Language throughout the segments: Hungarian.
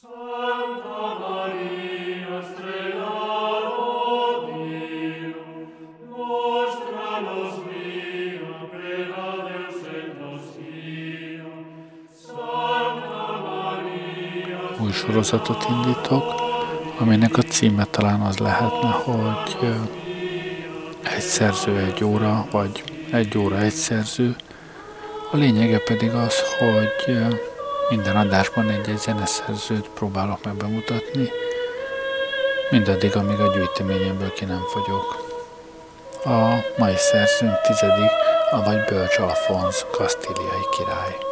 új sorozatot indítok, aminek a címe talán az lehetne, hogy egy szerző egy óra, vagy egy óra egy szerző. A lényege pedig az, hogy minden adásban egy-egy zeneszerzőt próbálok meg bemutatni, mindaddig, amíg a gyűjteményemből ki nem fogyok. A mai szerzőnk tizedik, a vagy Bölcs Alfonz, kasztíliai király.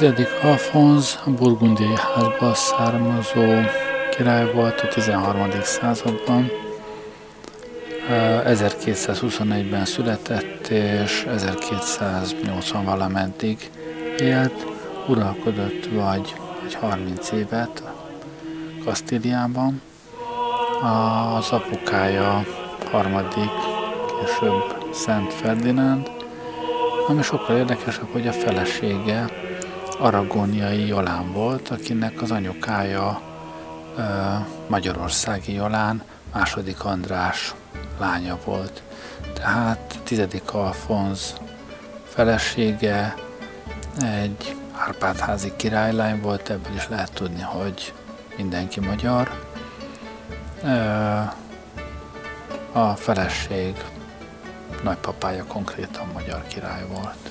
Tizedik Alfonz a burgundiai házból származó király volt a 13. században. 1221-ben született, és 1280 valameddig élt, uralkodott vagy, vagy 30 évet Kasztíliában. Az apukája harmadik, később Szent Ferdinánd, ami sokkal érdekesebb, hogy a felesége aragóniai Jolán volt, akinek az anyukája ö, Magyarországi Jolán, második András lánya volt. Tehát tizedik Alfonz felesége egy Árpádházi királylány volt, ebből is lehet tudni, hogy mindenki magyar. A feleség nagypapája konkrétan magyar király volt.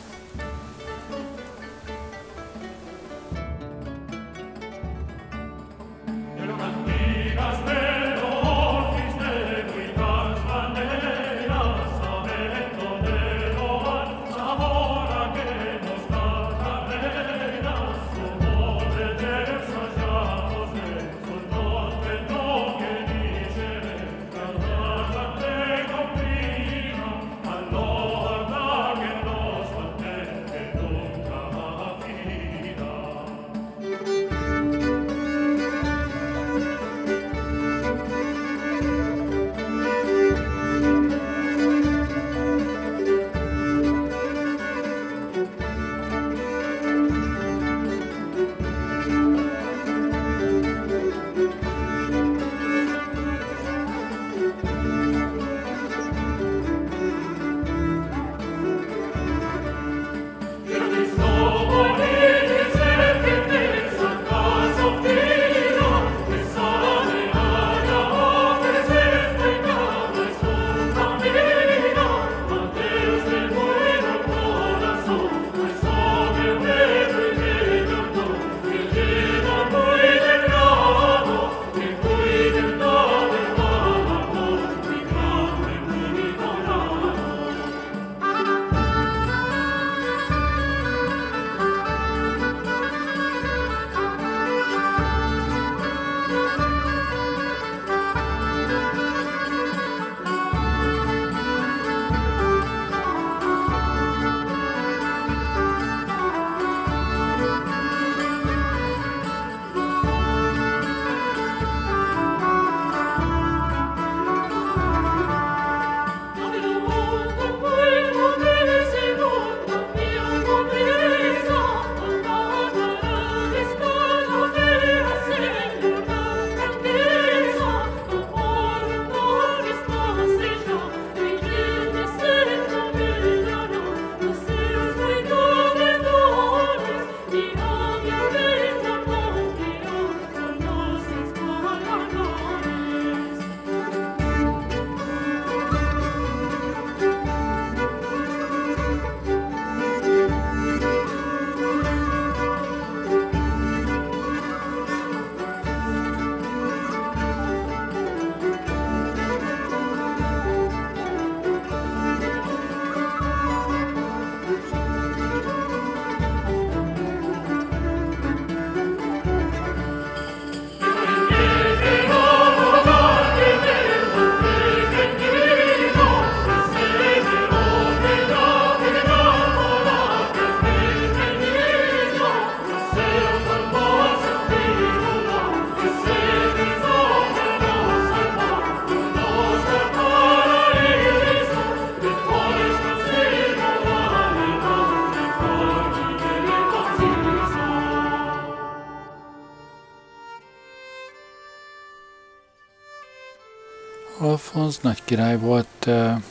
Nagy király volt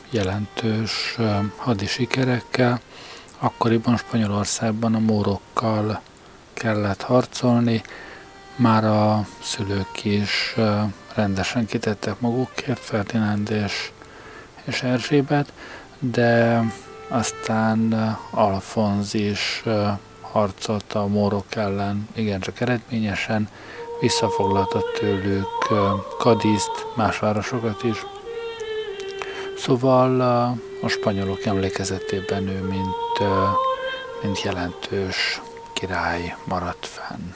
jelentős hadi sikerekkel, akkoriban Spanyolországban a mórokkal kellett harcolni, már a szülők is rendesen kitettek magukért, Ferdinánd és, és Erzsébet, de aztán Alfonz is harcolt a mórok ellen igencsak eredményesen, visszafoglalta tőlük Kadiszt, más városokat is. Szóval a spanyolok emlékezetében ő mint, mint jelentős király maradt fenn.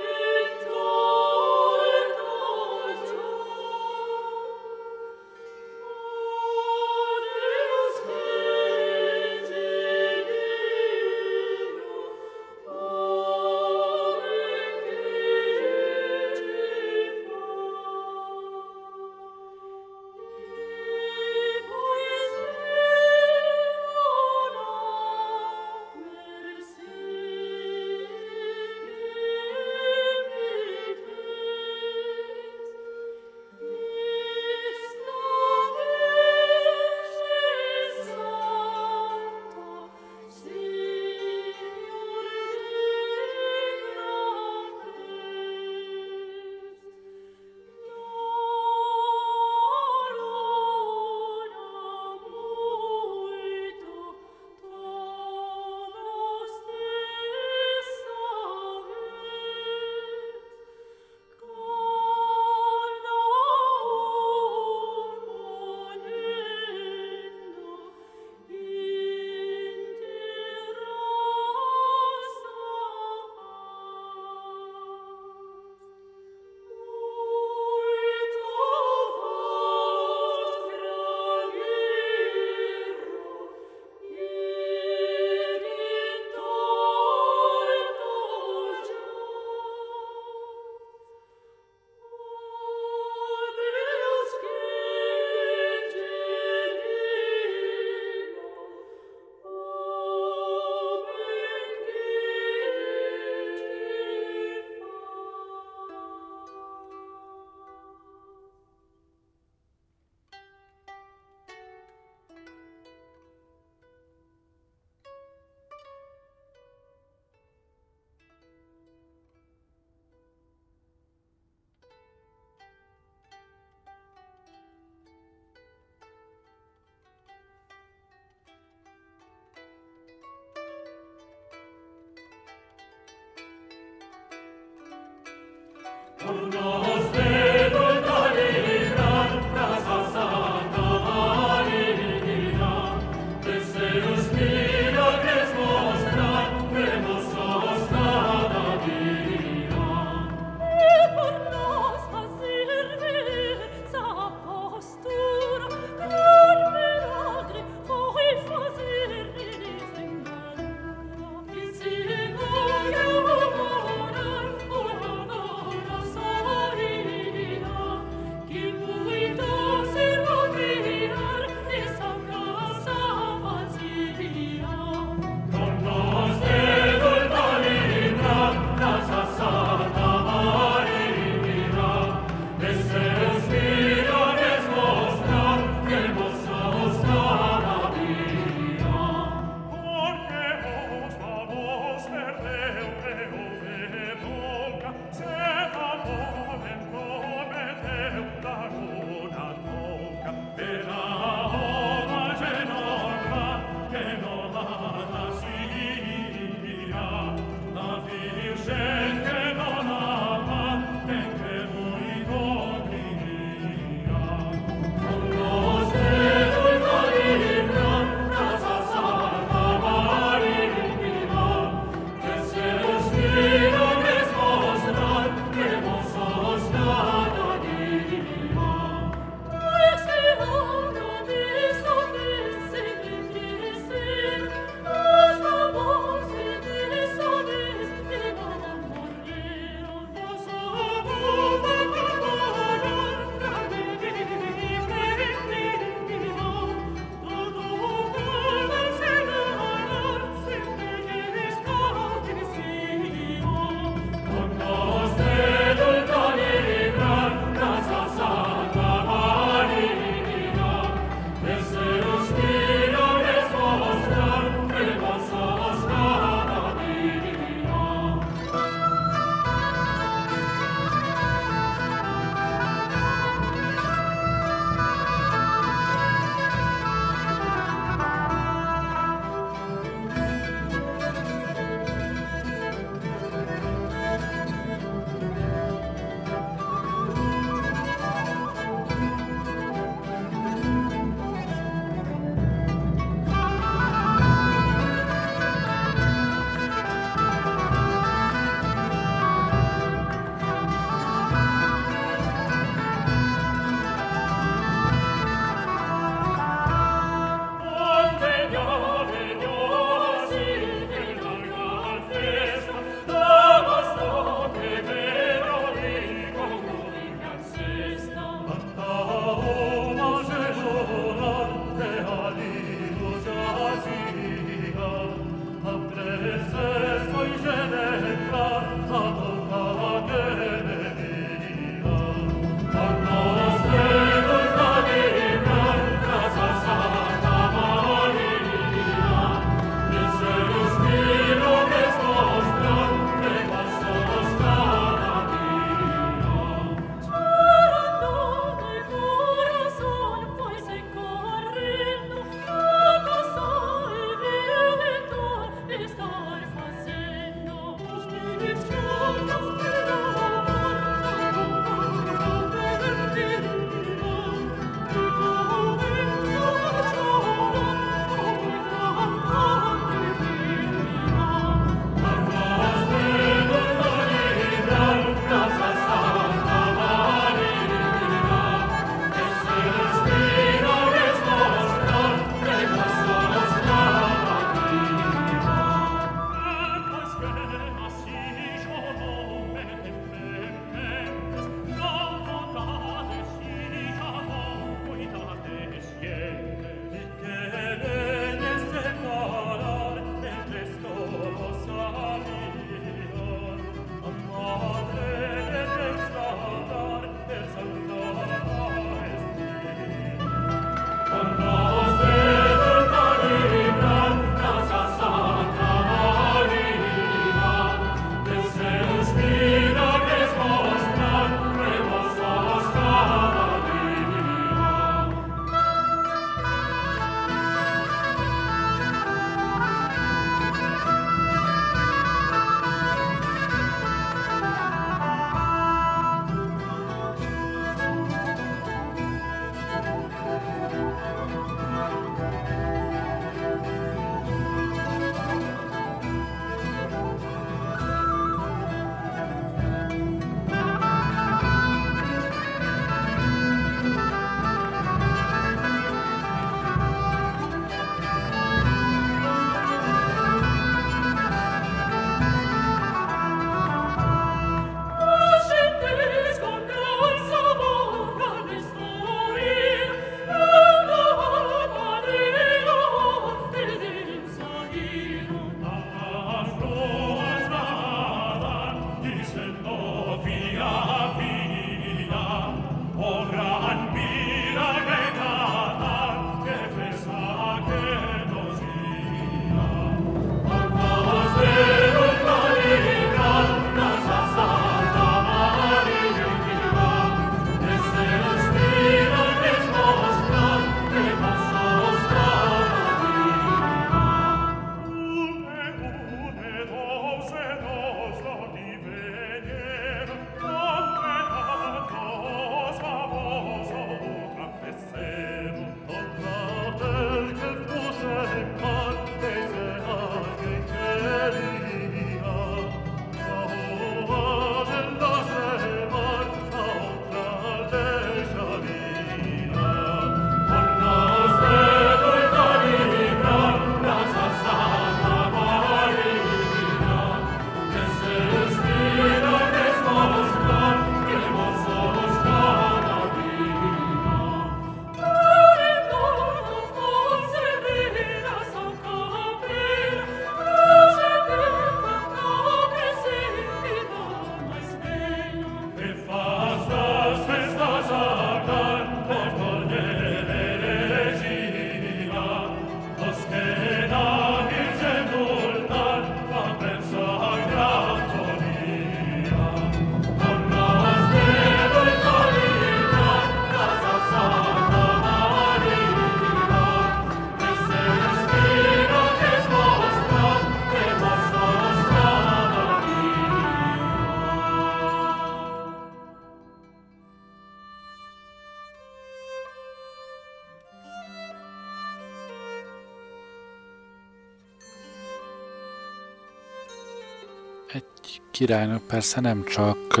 Királynak persze nem csak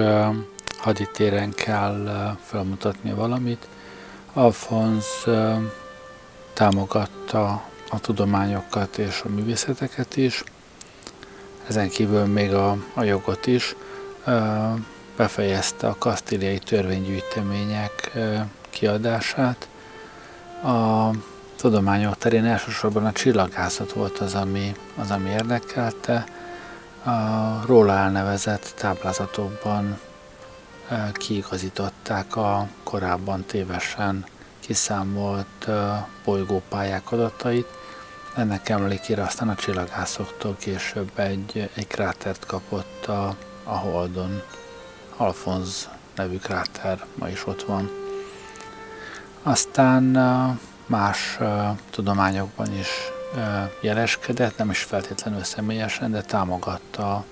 haditéren kell felmutatni valamit. Alfonz támogatta a tudományokat és a művészeteket is, ezen kívül még a, a jogot is. Befejezte a kasztíliai törvénygyűjtemények kiadását. A tudományok terén elsősorban a csillagászat volt az, ami, az, ami érdekelte. A róla elnevezett táblázatokban kiigazították a korábban tévesen kiszámolt bolygópályák adatait. Ennek emlékére aztán a csillagászoktól később egy, egy krátert kapott a, a Holdon. Alfonz nevű kráter ma is ott van. Aztán más tudományokban is jeleskedett, nem is feltétlenül személyesen, de támogatta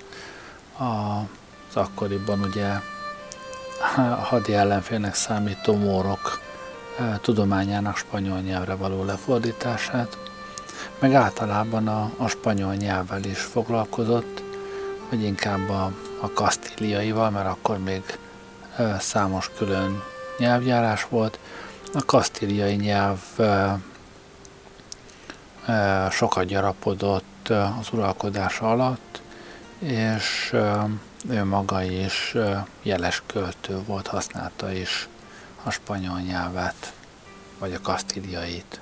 az akkoriban ugye a hadi ellenfélnek számító mórok tudományának spanyol nyelvre való lefordítását, meg általában a, a spanyol nyelvvel is foglalkozott, vagy inkább a, a kasztíliaival, mert akkor még számos külön nyelvjárás volt. A kasztíliai nyelv sokat gyarapodott az uralkodása alatt, és ő maga is jeles költő volt, használta is a spanyol nyelvet, vagy a kasztíliait.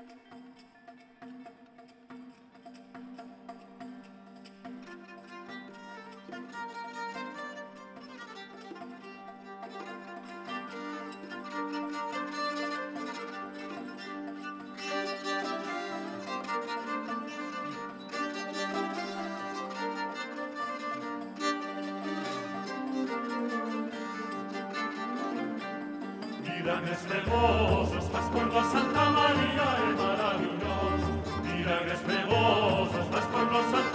Thank you. Milagres hermosos, más pueblo Santa María es maravilloso. Milagres hermosos, más pueblo Santa María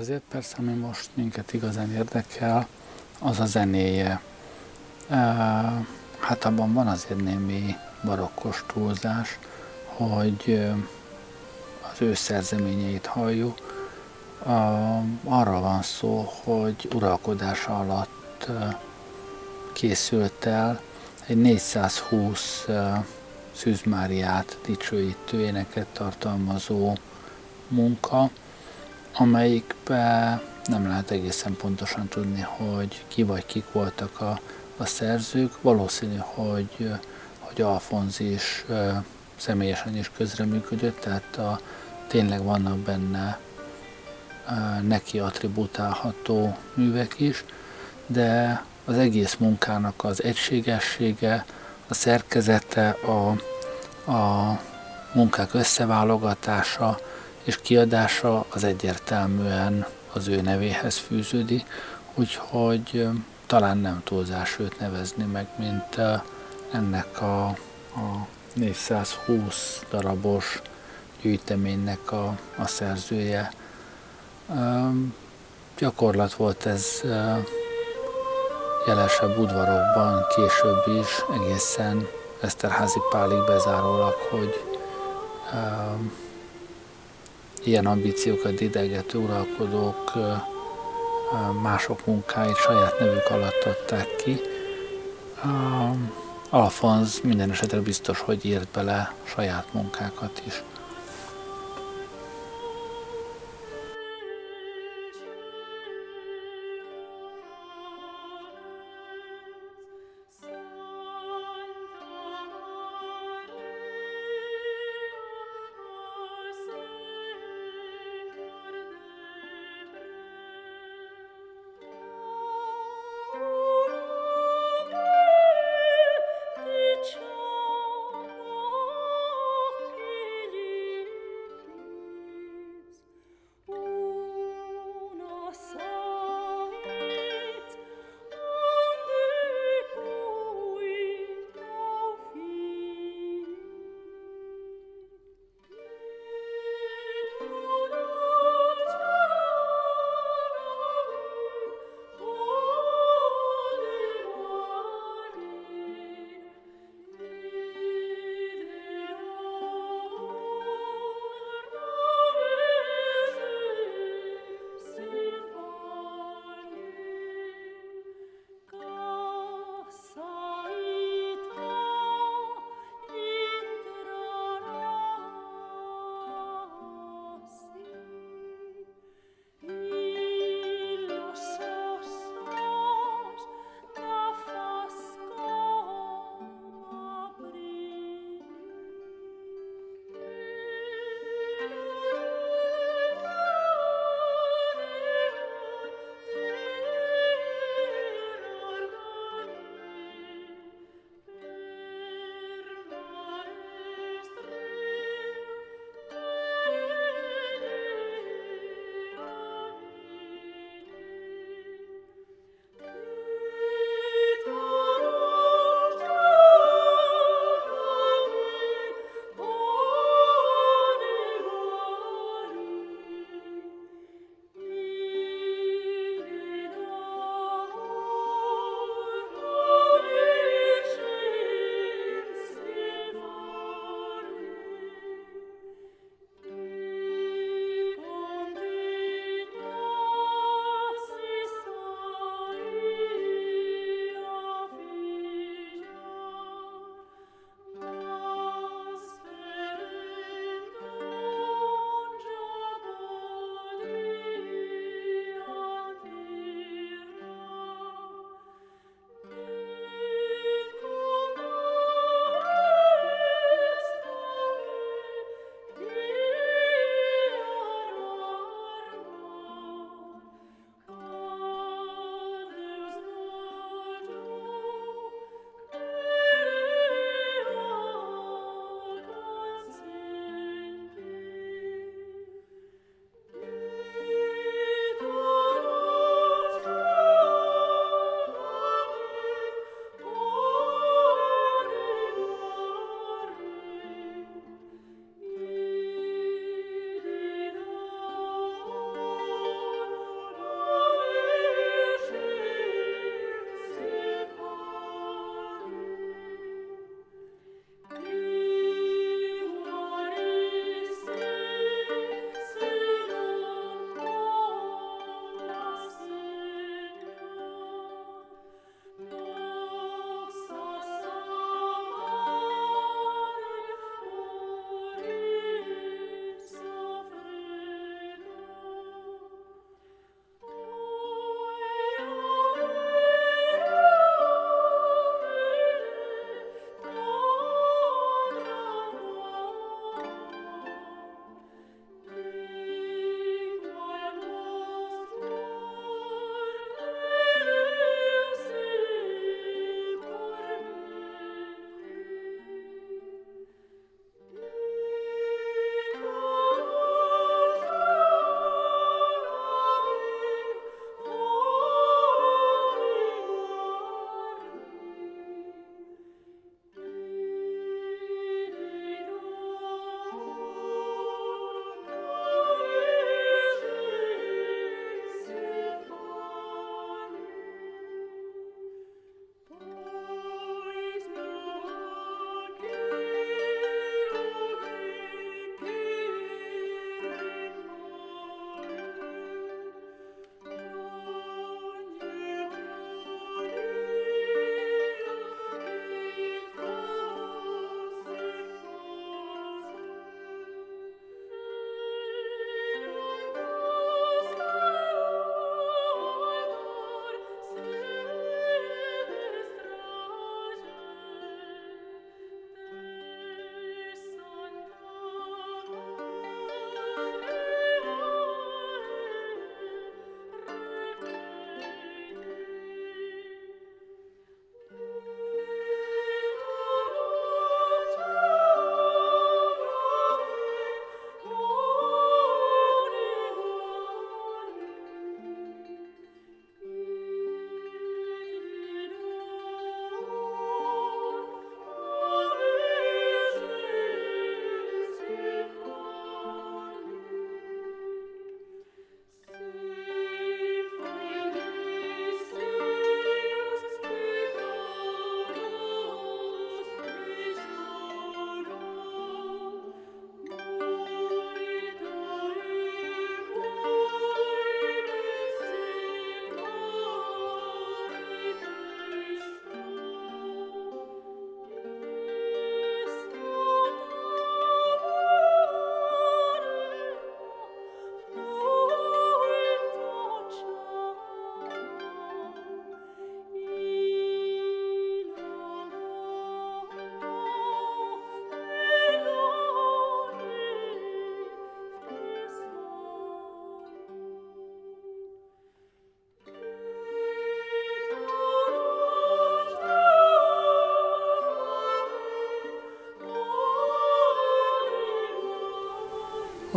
Azért persze, ami most minket igazán érdekel, az a zenéje. Hát abban van azért némi barokkos túlzás, hogy az ő szerzeményeit halljuk. Arra van szó, hogy uralkodása alatt készült el egy 420 Szűz Máriát dicsőítő éneket tartalmazó munka, amelyikbe nem lehet egészen pontosan tudni, hogy ki vagy kik voltak a, a szerzők. Valószínű, hogy, hogy Alfonz is személyesen is közreműködött, tehát a, tényleg vannak benne neki attributálható művek is, de az egész munkának az egységessége, a szerkezete, a, a munkák összeválogatása, és kiadása az egyértelműen az ő nevéhez fűződik, úgyhogy talán nem túlzás őt nevezni meg, mint ennek a, a 420 darabos gyűjteménynek a, a szerzője. Gyakorlat volt ez jelesebb udvarokban, később is, egészen Eszterházi Pálig bezárólag, hogy ilyen ambíciókat idegető uralkodók mások munkáit saját nevük alatt adták ki. Alfonz minden esetre biztos, hogy írt bele saját munkákat is.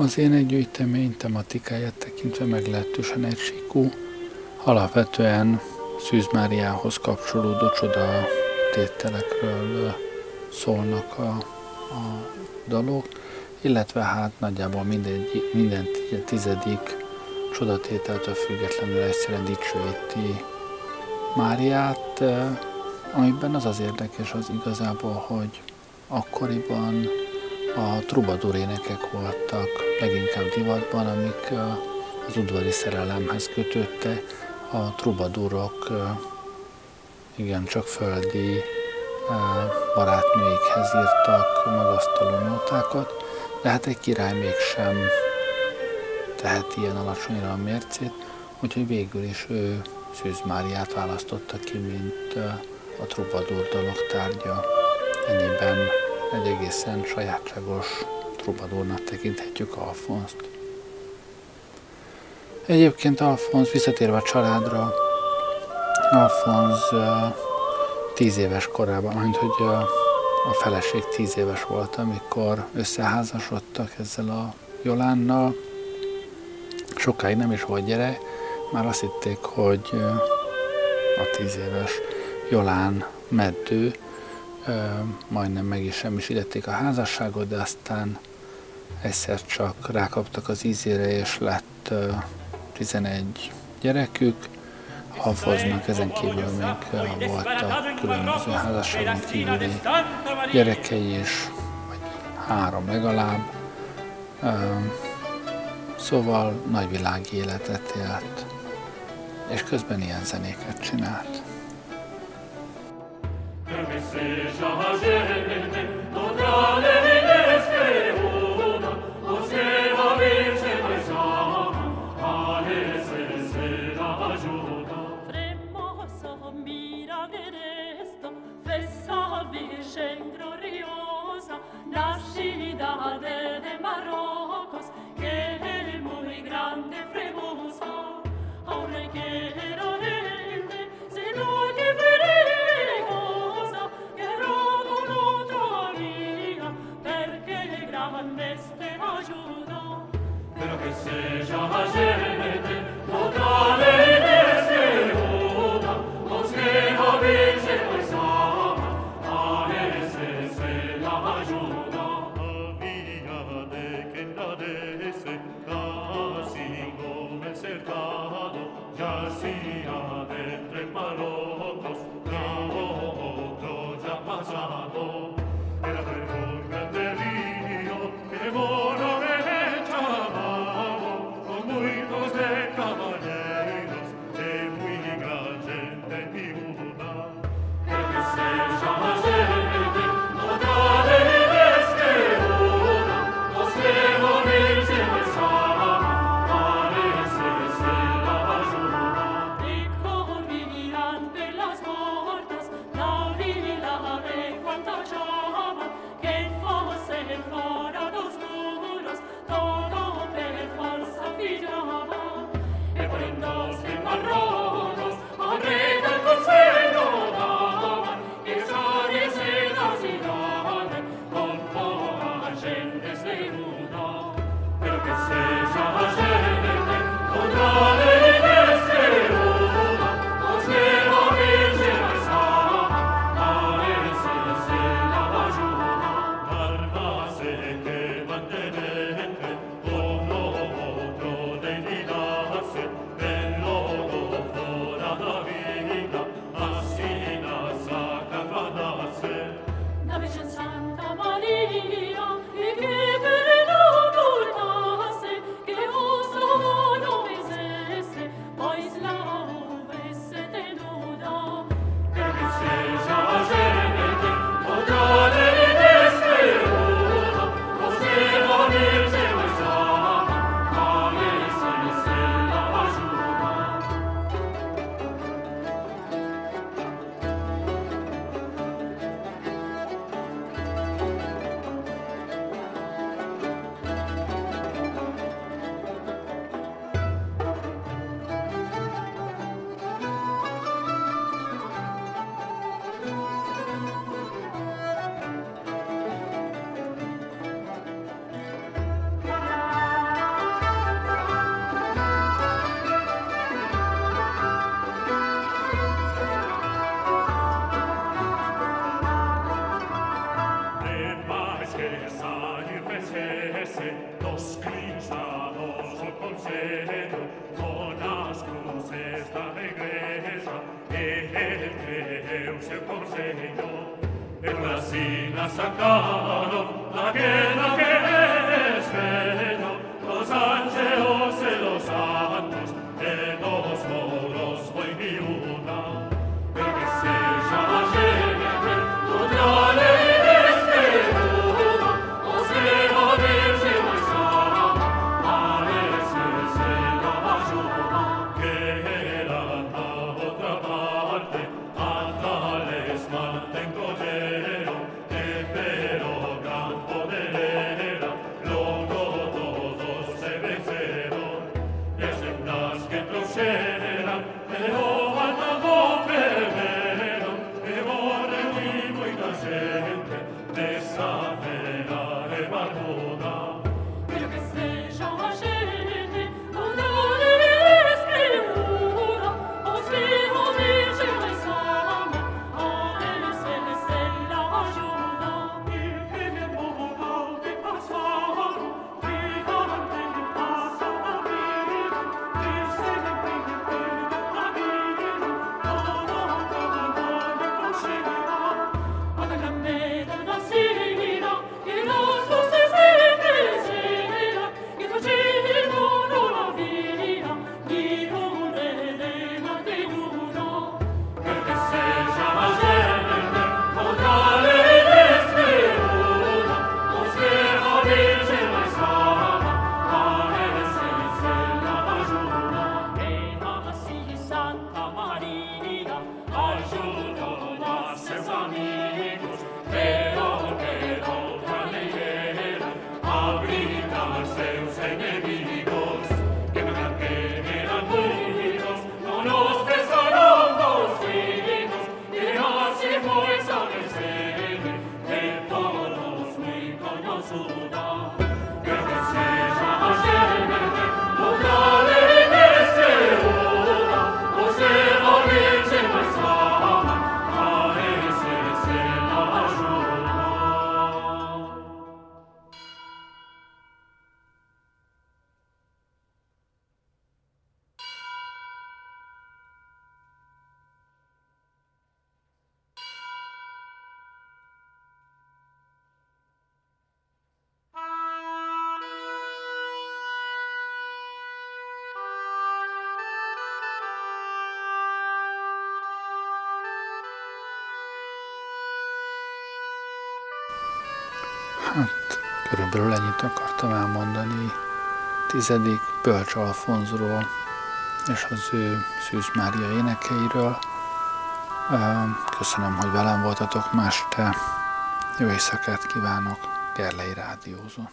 Az énekgyűjtemény tematikáját tekintve meglehetősen egysíkú, alapvetően Szűz Máriához kapcsolódó csoda tételekről szólnak a, a dalok, illetve hát nagyjából minden, minden tizedik csodatételtől függetlenül egyszerűen dicsőíti Máriát, amiben az az érdekes az igazából, hogy akkoriban a trubadúr énekek voltak leginkább divatban, amik az udvari szerelemhez kötötte. A trubadúrok igen, csak földi barátnőikhez írtak magasztaló nótákat, de hát egy király mégsem tehet ilyen alacsonyra a mércét, úgyhogy végül is ő Szűz Máriát választotta ki, mint a trubadúr dalok tárgya. Ennyiben egy egészen sajátságos trubadúrnak tekinthetjük Alfonszt. Egyébként Alfonz, visszatérve a családra, Alfonz tíz éves korában, mint hogy a feleség tíz éves volt, amikor összeházasodtak ezzel a Jolánnal. Sokáig nem is volt gyere, már azt hitték, hogy a tíz éves Jolán meddő, majdnem meg is semmisítették a házasságot, de aztán egyszer csak rákaptak az ízére, és lett uh, 11 gyerekük, havoznak, ezen kívül még uh, a különböző házasságon kívüli gyerekei is, vagy három legalább. Uh, szóval nagyvilági életet élt, és közben ilyen zenéket csinált. Köszönöm, Bahar il consiglio e la sina s'accano la che la che körülbelül ennyit akartam elmondani tizedik Bölcs Alfonzról és az ő Szűz Mária énekeiről. Köszönöm, hogy velem voltatok ma este. Jó éjszakát kívánok, Gerlei Rádiózó.